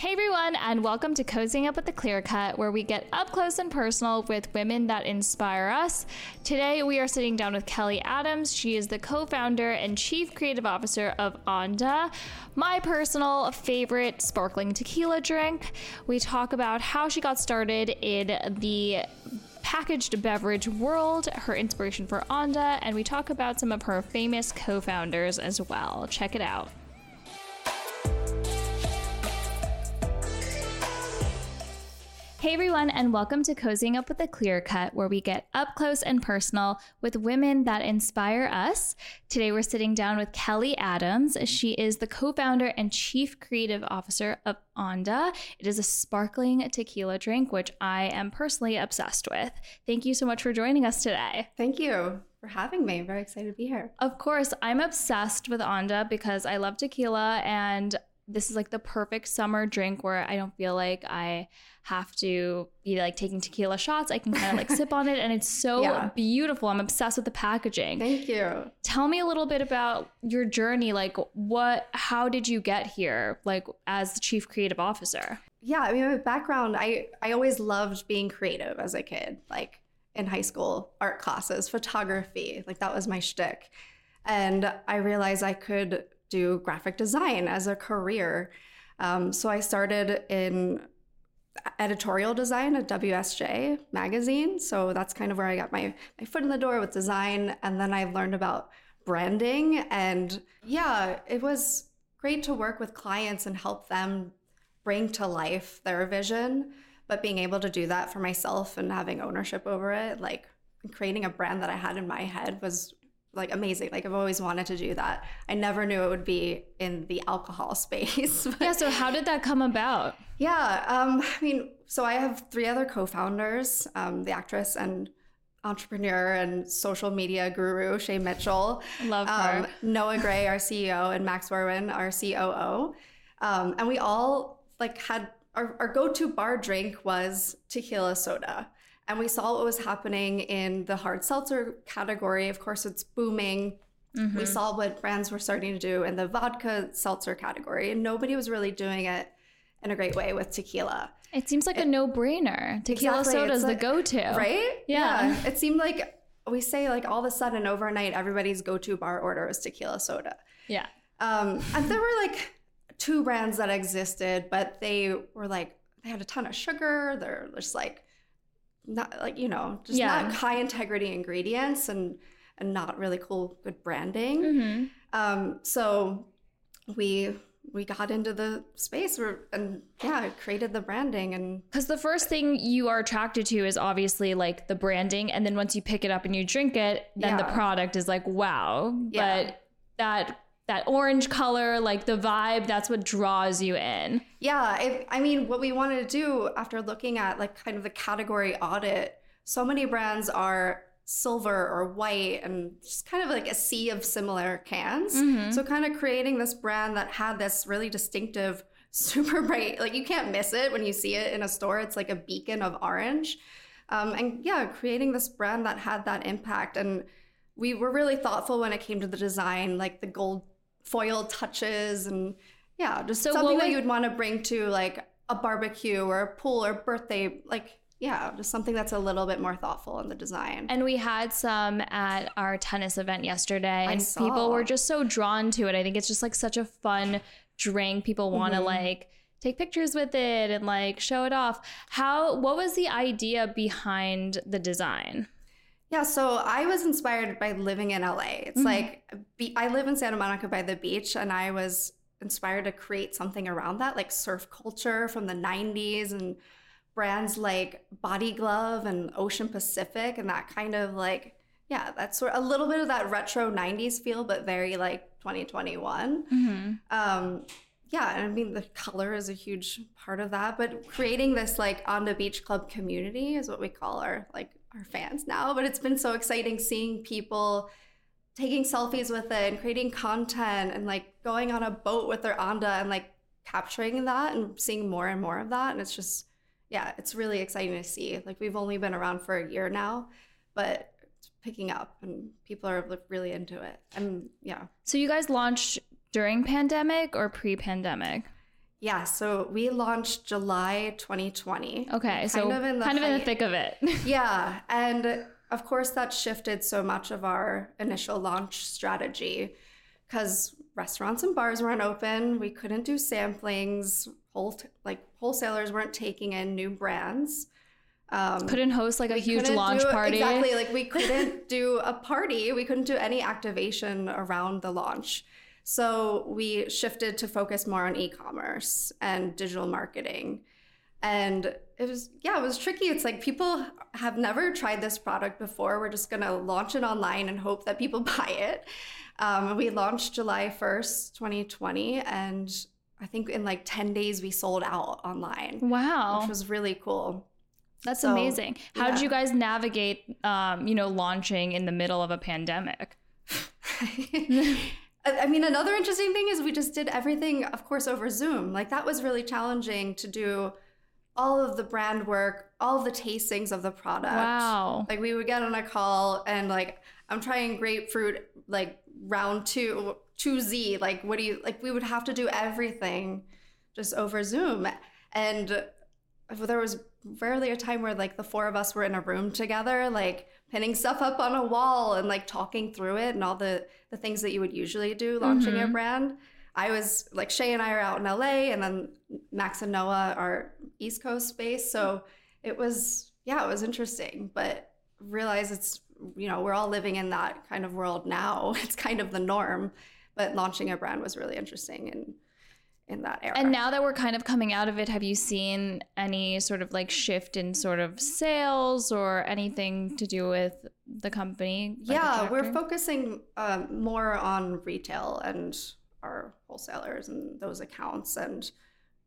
Hey everyone, and welcome to Cozying Up with the Clear Cut, where we get up close and personal with women that inspire us. Today we are sitting down with Kelly Adams. She is the co founder and chief creative officer of Onda, my personal favorite sparkling tequila drink. We talk about how she got started in the packaged beverage world, her inspiration for Onda, and we talk about some of her famous co founders as well. Check it out. Hey everyone, and welcome to Cozying Up with a Clear Cut, where we get up close and personal with women that inspire us. Today we're sitting down with Kelly Adams. She is the co founder and chief creative officer of Onda. It is a sparkling tequila drink, which I am personally obsessed with. Thank you so much for joining us today. Thank you for having me. I'm very excited to be here. Of course, I'm obsessed with Onda because I love tequila and this is like the perfect summer drink where I don't feel like I have to be like taking tequila shots. I can kind of like sip on it and it's so yeah. beautiful. I'm obsessed with the packaging. Thank you. Tell me a little bit about your journey. Like what how did you get here like as the chief creative officer? Yeah, I mean my background, I I always loved being creative as a kid. Like in high school, art classes, photography, like that was my shtick. And I realized I could do graphic design as a career. Um, so I started in editorial design at WSJ magazine. So that's kind of where I got my, my foot in the door with design. And then I learned about branding. And yeah, it was great to work with clients and help them bring to life their vision. But being able to do that for myself and having ownership over it, like creating a brand that I had in my head was like amazing. Like I've always wanted to do that. I never knew it would be in the alcohol space. yeah. So how did that come about? Yeah. Um, I mean, so I have three other co-founders, um, the actress and entrepreneur and social media guru Shay Mitchell. Love her. Um, Noah Gray, our CEO, and Max Werwin, our COO. Um, and we all like had our, our go-to bar drink was tequila soda and we saw what was happening in the hard seltzer category. Of course, it's booming. Mm-hmm. We saw what brands were starting to do in the vodka seltzer category, and nobody was really doing it in a great way with tequila. It seems like it, a no-brainer. Tequila exactly, soda is like, the go-to, right? Yeah. yeah. It seemed like we say like all of a sudden overnight, everybody's go-to bar order is tequila soda. Yeah. Um, and there were like two brands that existed, but they were like they had a ton of sugar. They're just like not like you know just yeah. not high integrity ingredients and and not really cool good branding mm-hmm. um, so we we got into the space where, and yeah created the branding and because the first thing you are attracted to is obviously like the branding and then once you pick it up and you drink it then yeah. the product is like wow yeah. but that that orange color, like the vibe, that's what draws you in. Yeah, if, I mean, what we wanted to do after looking at like kind of the category audit, so many brands are silver or white and just kind of like a sea of similar cans. Mm-hmm. So kind of creating this brand that had this really distinctive, super bright, like you can't miss it when you see it in a store. It's like a beacon of orange. Um, and yeah, creating this brand that had that impact. And we were really thoughtful when it came to the design, like the gold foil touches and yeah, just so something that you would want to bring to like a barbecue or a pool or birthday, like yeah, just something that's a little bit more thoughtful in the design. And we had some at our tennis event yesterday, and people were just so drawn to it. I think it's just like such a fun drink. People want to mm-hmm. like take pictures with it and like show it off. How? What was the idea behind the design? Yeah, so I was inspired by living in LA. It's mm-hmm. like I live in Santa Monica by the beach, and I was inspired to create something around that, like surf culture from the 90s and brands like Body Glove and Ocean Pacific, and that kind of like, yeah, that's sort of a little bit of that retro 90s feel, but very like 2021. Mm-hmm. Um, yeah, I mean, the color is a huge part of that, but creating this like on the beach club community is what we call our like our fans now, but it's been so exciting seeing people taking selfies with it and creating content and like going on a boat with their Onda and like capturing that and seeing more and more of that. And it's just, yeah, it's really exciting to see. Like we've only been around for a year now, but it's picking up and people are really into it. And yeah. So you guys launched during pandemic or pre-pandemic? Yeah, so we launched July 2020. Okay, kind so of in the kind of in the thick of it. Yeah, and of course that shifted so much of our initial launch strategy because restaurants and bars weren't open. We couldn't do samplings. Whole like wholesalers weren't taking in new brands. Um, Couldn't host like a huge launch do- party. Exactly, like we couldn't do a party. We couldn't do any activation around the launch. So we shifted to focus more on e-commerce and digital marketing. And it was, yeah, it was tricky. It's like people have never tried this product before. We're just going to launch it online and hope that people buy it. Um, we launched July 1st, 2020. And I think in like 10 days, we sold out online, Wow. which was really cool. That's So, amazing. How did you guys navigate, um, you know, launching in the middle of a pandemic? I mean, another interesting thing is we just did everything, of course, over Zoom. Like that was really challenging to do all of the brand work, all of the tastings of the product. Wow. Like we would get on a call and like I'm trying grapefruit like round two two Z. Like what do you like? We would have to do everything just over Zoom, and there was rarely a time where like the four of us were in a room together, like pinning stuff up on a wall and like talking through it and all the the things that you would usually do launching a Mhm. brand. I was like Shay and I are out in LA, and then Max and Noah are East Coast based, so it was yeah, it was interesting, but realize it's you know we're all living in that kind of world now. It's kind of the norm, but launching a brand was really interesting in in that era. And now that we're kind of coming out of it, have you seen any sort of like shift in sort of sales or anything to do with the company? like yeah, we're focusing um, more on retail and our wholesalers and those accounts, and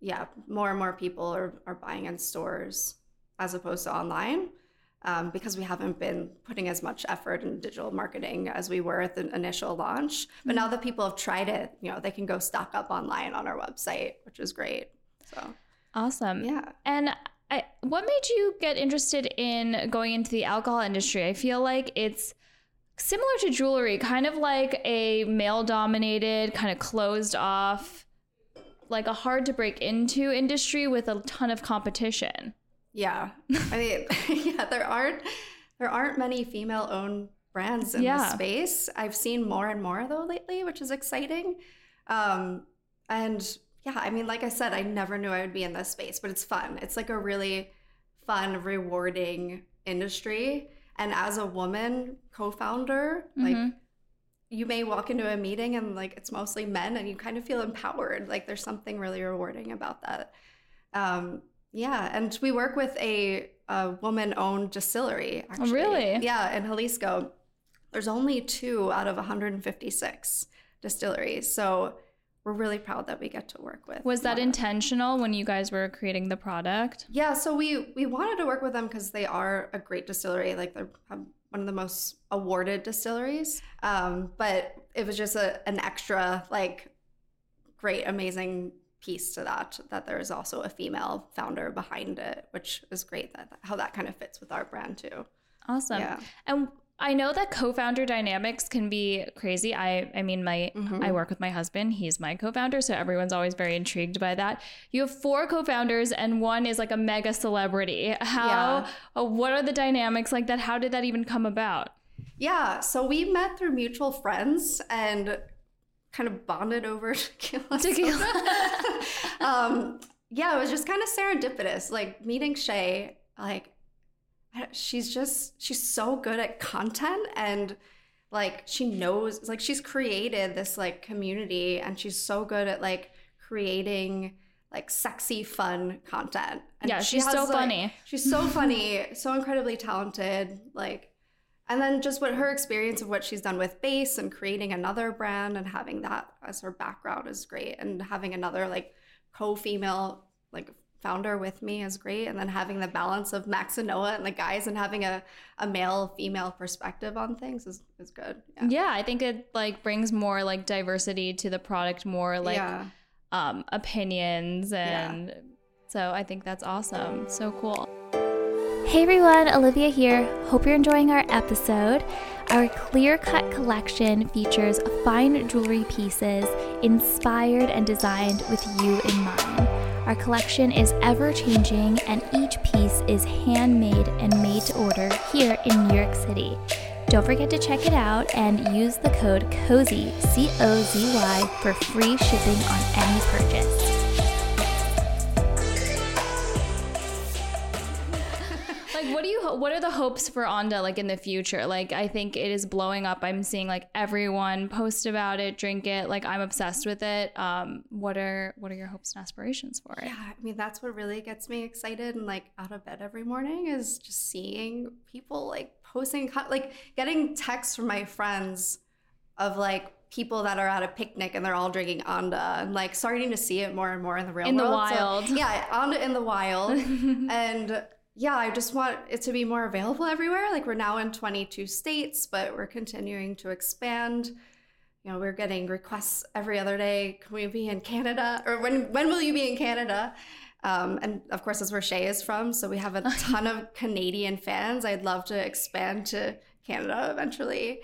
yeah, more and more people are are buying in stores as opposed to online. Um, because we haven't been putting as much effort in digital marketing as we were at the initial launch. But now that people have tried it, you know, they can go stock up online on our website, which is great. So awesome. yeah. And I, what made you get interested in going into the alcohol industry? I feel like it's similar to jewelry, kind of like a male dominated, kind of closed off, like a hard to break into industry with a ton of competition. Yeah. I mean, yeah, there aren't there aren't many female owned brands in Yeah. the space. I've seen more and more though lately, which is exciting. Um and yeah, I mean, like I said, I never knew I would be in this space, but it's fun. It's like a really fun, rewarding industry. And as a woman co-founder, like Mhm. you may walk into a meeting and like it's mostly men and you kind of feel empowered like there's something really rewarding about that um yeah and we work with a, a woman owned distillery actually. really? yeah in jalisco there's only two out of 156 distilleries so we're really proud that we get to work with Was that intentional when you guys were creating the product? Yeah, so we we wanted to work with them because they are a great distillery. Like they're um, one of the most awarded distilleries. Um, but it was just a, an extra like great, amazing piece to that that there is also a female founder behind it, which is great. That how that kind of fits with our brand too. Awesome. Yeah. And I know that co-founder dynamics can be crazy. I I mean my Mhm. I work with my husband. He's my co-founder, so everyone's always very intrigued by that. You have four co-founders and one is like a mega celebrity. How Yeah. uh, what are the dynamics like that? How did that even come about? Yeah, so we met through mutual friends and kind of bonded over tequila. Tequila. um, yeah, it was just kind of serendipitous. Like meeting Shay, like she's just she's so good at content and like she knows like she's created this like community and she's so good at like creating like sexy fun content. And Yeah, she she's so like- funny. She's so funny, so incredibly talented. Like, and then just what her experience of what she's done with Béis and creating another brand and having that as her background is great. And having another like co-female like founder with me is great. And then having the balance of Max and Noah and the guys and having a, a male female perspective on things is, is good. Yeah. Yeah, I think it like brings more like diversity to the product, more like yeah. um opinions Yeah. and so I think that's awesome. So cool. Hey everyone, Olivia here. Hope you're enjoying our episode. Our clear cut collection features fine jewelry pieces inspired and designed with you in mind. Our collection is ever changing, and each piece is handmade and made to order here in New York City. Don't forget to check it out and use the code COZY, C O Z Y, for free shipping on any purchase. What what are the hopes for Onda like in the future? Like I think it is blowing up. I'm seeing like everyone post about it, drink it. Like I'm obsessed with it. Um, what are what are your hopes and aspirations for it? Yeah, I mean that's what really gets me excited and like out of bed every morning is just seeing people like posting like getting texts from my friends of like people that are at a picnic and they're all drinking Onda and like starting to see it more and more in the real in world. the wild. So, yeah, Onda in the wild. and yeah, I just want it to be more available everywhere. Like we're now in 22 states, but we're continuing to expand. You know, we're getting requests every other day. Can we be in Canada? Or when when will you be in Canada? Um, and of course, that's where Shay is from. So we have a ton of Canadian fans. I'd love to expand to Canada eventually.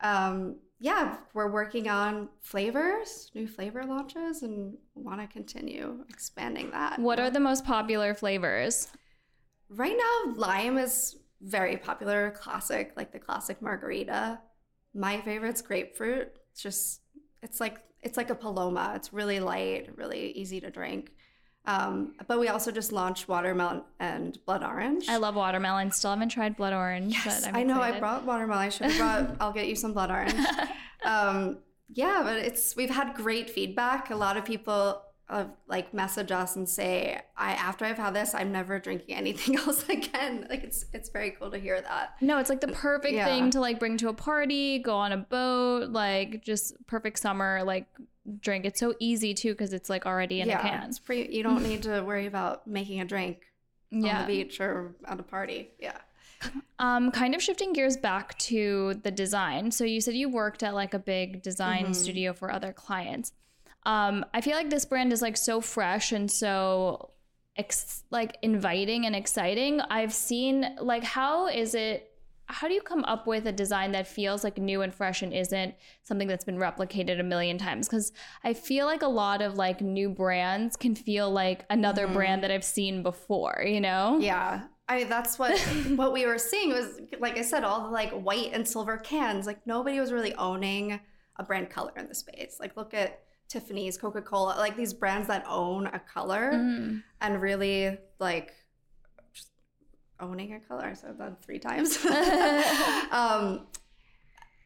Um, yeah, we're working on flavors, new flavor launches, and want to continue expanding that. What are the most popular flavors? Right now, lime is very popular, classic, like the classic margarita. My favorite's grapefruit. It's just, it's like it's like a paloma. It's really light, really easy to drink. Um, but we also just launched watermelon and blood orange. I love watermelon. Still haven't tried blood orange. Yes, I know. I brought watermelon. I should have brought. I'll get you some blood orange. Um, yeah, but it's we've had great feedback. A lot of people of like message us and say i after i've had this i'm never drinking anything else again like it's it's very cool to hear that no it's like the perfect yeah. thing to like bring to a party go on a boat like just perfect summer like drink it's so easy too because it's like already in yeah, a can it's pretty you don't need to worry about making a drink yeah. on the beach or at a party yeah um, kind of shifting gears back to the design. So you said you worked at like a big design mm-hmm. studio for other clients. Um, I feel like this brand is like so fresh and so ex- like inviting and exciting. I've seen like how is it how do you come up with a design that feels like new and fresh and isn't something that's been replicated a million times? Because i feel like a lot of like new brands can feel like another mm-hmm. brand that i've seen before you know? Yeah. I mean that's what what we were seeing was like i said all the like white and silver cans. Like nobody was really owning a brand color in the space. Like look at Tiffany's, Coca Cola, like these brands that own a color mm. and really like just owning a color. I said that three times. um,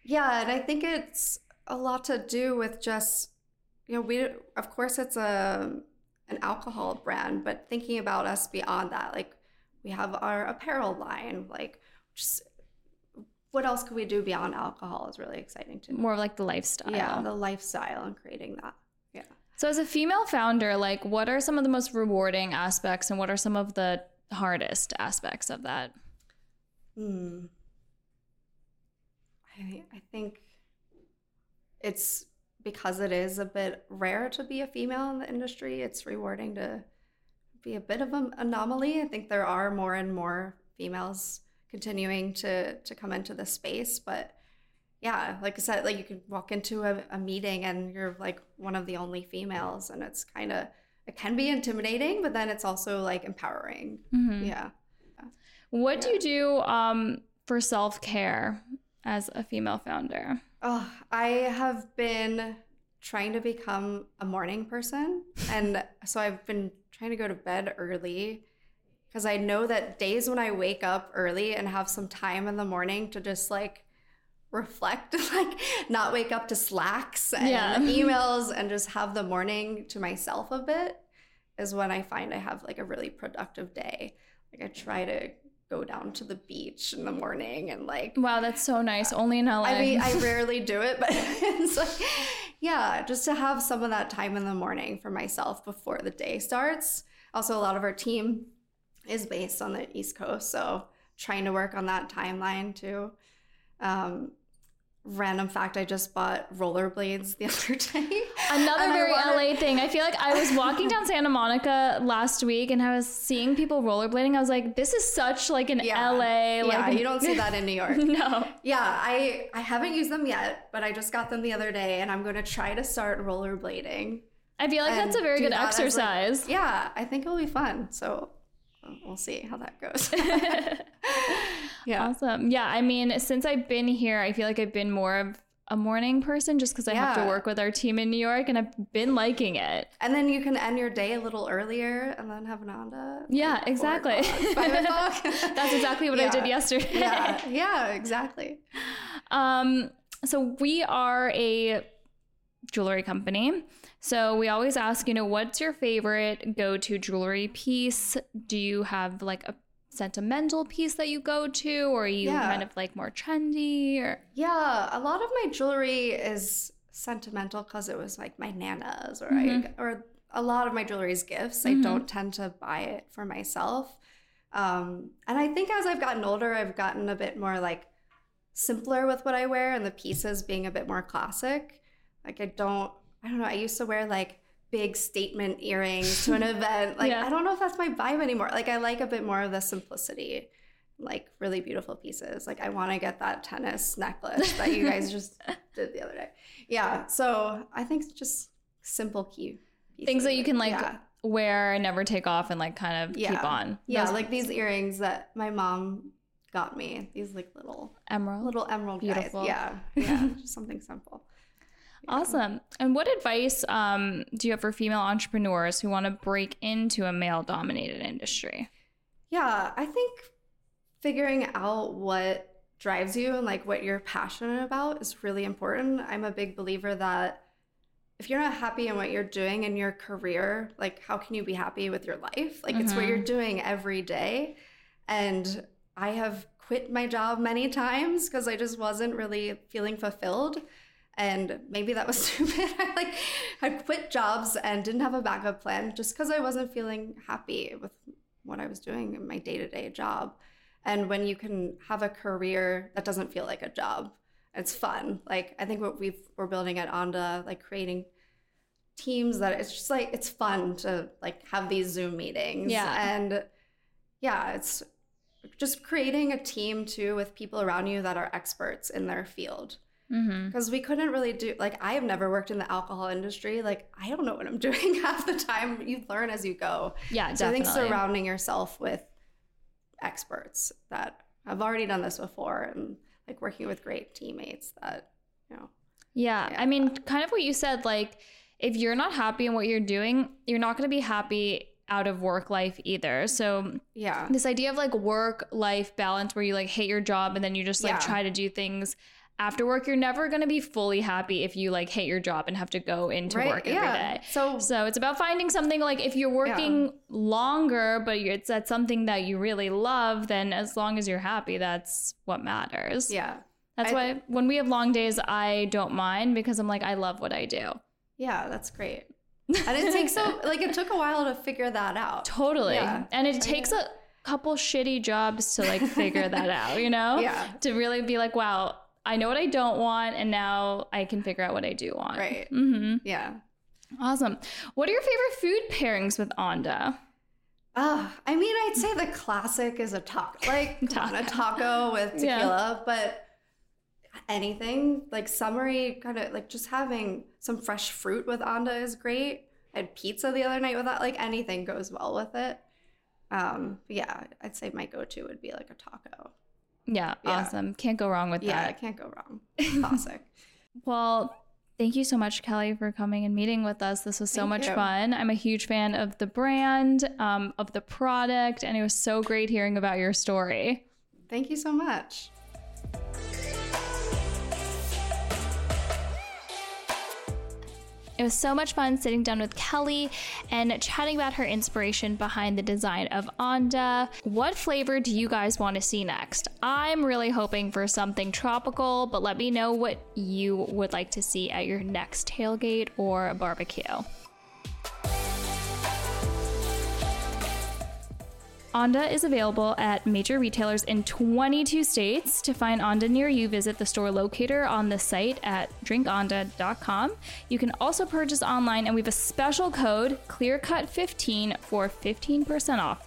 yeah, and I think it's a lot to do with just you know we of course it's a an alcohol brand, but thinking about us beyond that, like we have our apparel line, like just what else could we do beyond alcohol is really exciting to me. More like the lifestyle. Yeah, the lifestyle and creating that. So as a female founder, like what are some of the most rewarding aspects and what are some of the hardest aspects of that? Hmm. I, I think it's because it is a bit rare to be a female in the industry, it's rewarding to be a bit of an anomaly. I think there are more and more females continuing to to come into the space but yeah like i said like you could walk into a, a meeting and you're like one of the only females and it's kind of it can be intimidating but then it's also like empowering mm-hmm. yeah. what yeah. do you do um, for self-care as a female founder oh i have been trying to become a morning person and so i've been trying to go to bed early because I know that days when I wake up early and have some time in the morning to just like reflect, and like not wake up to slacks and yeah. emails and just have the morning to myself a bit is when I find I have like a really productive day. Like I try to go down to the beach in the morning and like wow that's so nice only in LA I mean I rarely do it but it's like yeah just to have some of that time in the morning for myself before the day starts also a lot of our team is based on the East Coast. So trying to work on that timeline too. Um, random fact, I just bought rollerblades the other day. Another very wanted- LA thing. I feel like I was walking down Santa Monica last week and I was seeing people rollerblading. I was like, this is such like an Yeah. LA. Like, yeah, you don't see that in New York. no. Yeah, I I haven't used them yet, but I just got them the other day, and I'm going to try to start rollerblading. I feel like that's a very good as, like- exercise. yeah, I think it'll be fun. So we'll see how that goes. yeah. Awesome. Yeah, I mean, since I've been here, I feel like I've been more of a morning person just because I have to work with our team in New York and I've been liking it. And then you can end your day a little earlier and then have an onda. Yeah, like, exactly. o'clock. That's exactly what I did yesterday. yeah, yeah, exactly. Um, so we are a jewelry company. So we always ask, you know, what's your favorite go-to jewelry piece? Do you have like a sentimental piece that you go to, or are you Yeah. kind of like more trendy? Or Yeah, a lot of my jewelry is sentimental because it was like my nana's, or Mhm. I, or a lot of my jewelry is gifts. I Mhm. don't tend to buy it for myself. Um, and I think as I've gotten older, I've gotten a bit more like simpler with what I wear, and the pieces being a bit more classic. Like I don't, I don't know. I used to wear like big statement earrings to an event. Like Yeah. I don't know if that's my vibe anymore. Like I like a bit more of the simplicity like really beautiful pieces. Like I want to get that tennis necklace that you guys just did the other day. Yeah. So I think it's just simple key pieces. things that you can like yeah, wear and never take off and like kind of keep on. yeah Those like these earrings that my mom got me. These like little emerald. little emerald Beautiful. guys. Yeah. Yeah. just something simple. Awesome. And what advice um, do you have for female entrepreneurs who want to break into a male dominated industry? Yeah, I think figuring out what drives you and like what you're passionate about is really important. I'm a big believer that if you're not happy in what you're doing in your career, like how can you be happy with your life? Like it's what you're doing every day. And I have quit my job many times because I just wasn't really feeling fulfilled. And maybe that was stupid. I like had quit jobs and didn't have a backup plan just because I wasn't feeling happy with what I was doing in my day to day job. And when you can have a career that doesn't feel like a job, it's fun. Like I think what we've we're building at Onda, like creating teams that it's just like it's fun to like have these Zoom meetings. Yeah. And yeah, it's just creating a team too with people around you that are experts in their field Mm-hmm. because we couldn't really do like i have never worked in the alcohol industry like i don't know what i'm doing half the time you learn as you go Yeah, so i think surrounding yourself with experts that have already done this before and like working with great teammates that you know Yeah. Yeah. I mean, kind of what you said, like, if you're not happy in what you're doing, you're not going to be happy out of work life either. So, yeah this idea of like work life balance where you like hate your job and then you just like Yeah. try to do things after work, you're never going to be fully happy if you like hate your job and have to go into right work every day. yeah so So it's about finding something like if you're working longer, but it's at something that you really love, then as long as you're happy, that's what matters. yeah That's I- why when we have long days, I don't mind because I'm like, I love what I do. yeah that's great and it takes a like it took a while to figure that out Totally. Yeah. And it takes a couple shitty jobs to like figure that out, you know? yeah To really be like, wow, I know what I don't want, and now I can figure out what I do want. Right. Mm-hmm. yeah Awesome. What are your favorite food pairings with Onda? Uh, I mean, I'd say the classic is a taco, like on, a taco with Yeah. tequila, but anything like summery, kind of like just having some fresh fruit with Onda is great. I had pizza the other night with that. Like anything goes well with it. Um, yeah, I'd say my go-to would be like a taco. Yeah, Yeah. awesome. Can't go wrong with that. Yeah, can't go wrong. Classic. Well, thank you so much, Kelly, for coming and meeting with us. This was so Thank much you. fun. I'm a huge fan of the brand, um, of the product, and it was so great hearing about your story. Thank you so much. It was so much fun sitting down with Kelly and chatting about her inspiration behind the design of Onda. What flavor do you guys want to see next? I'm really hoping for something tropical, but let me know what you would like to see at your next tailgate or barbecue. Onda is available at major retailers in 22 states. To find Onda near you, visit the store locator on the site at drinkonda.com. You can also purchase online, and we have a special code ClearCut15 for 15% off.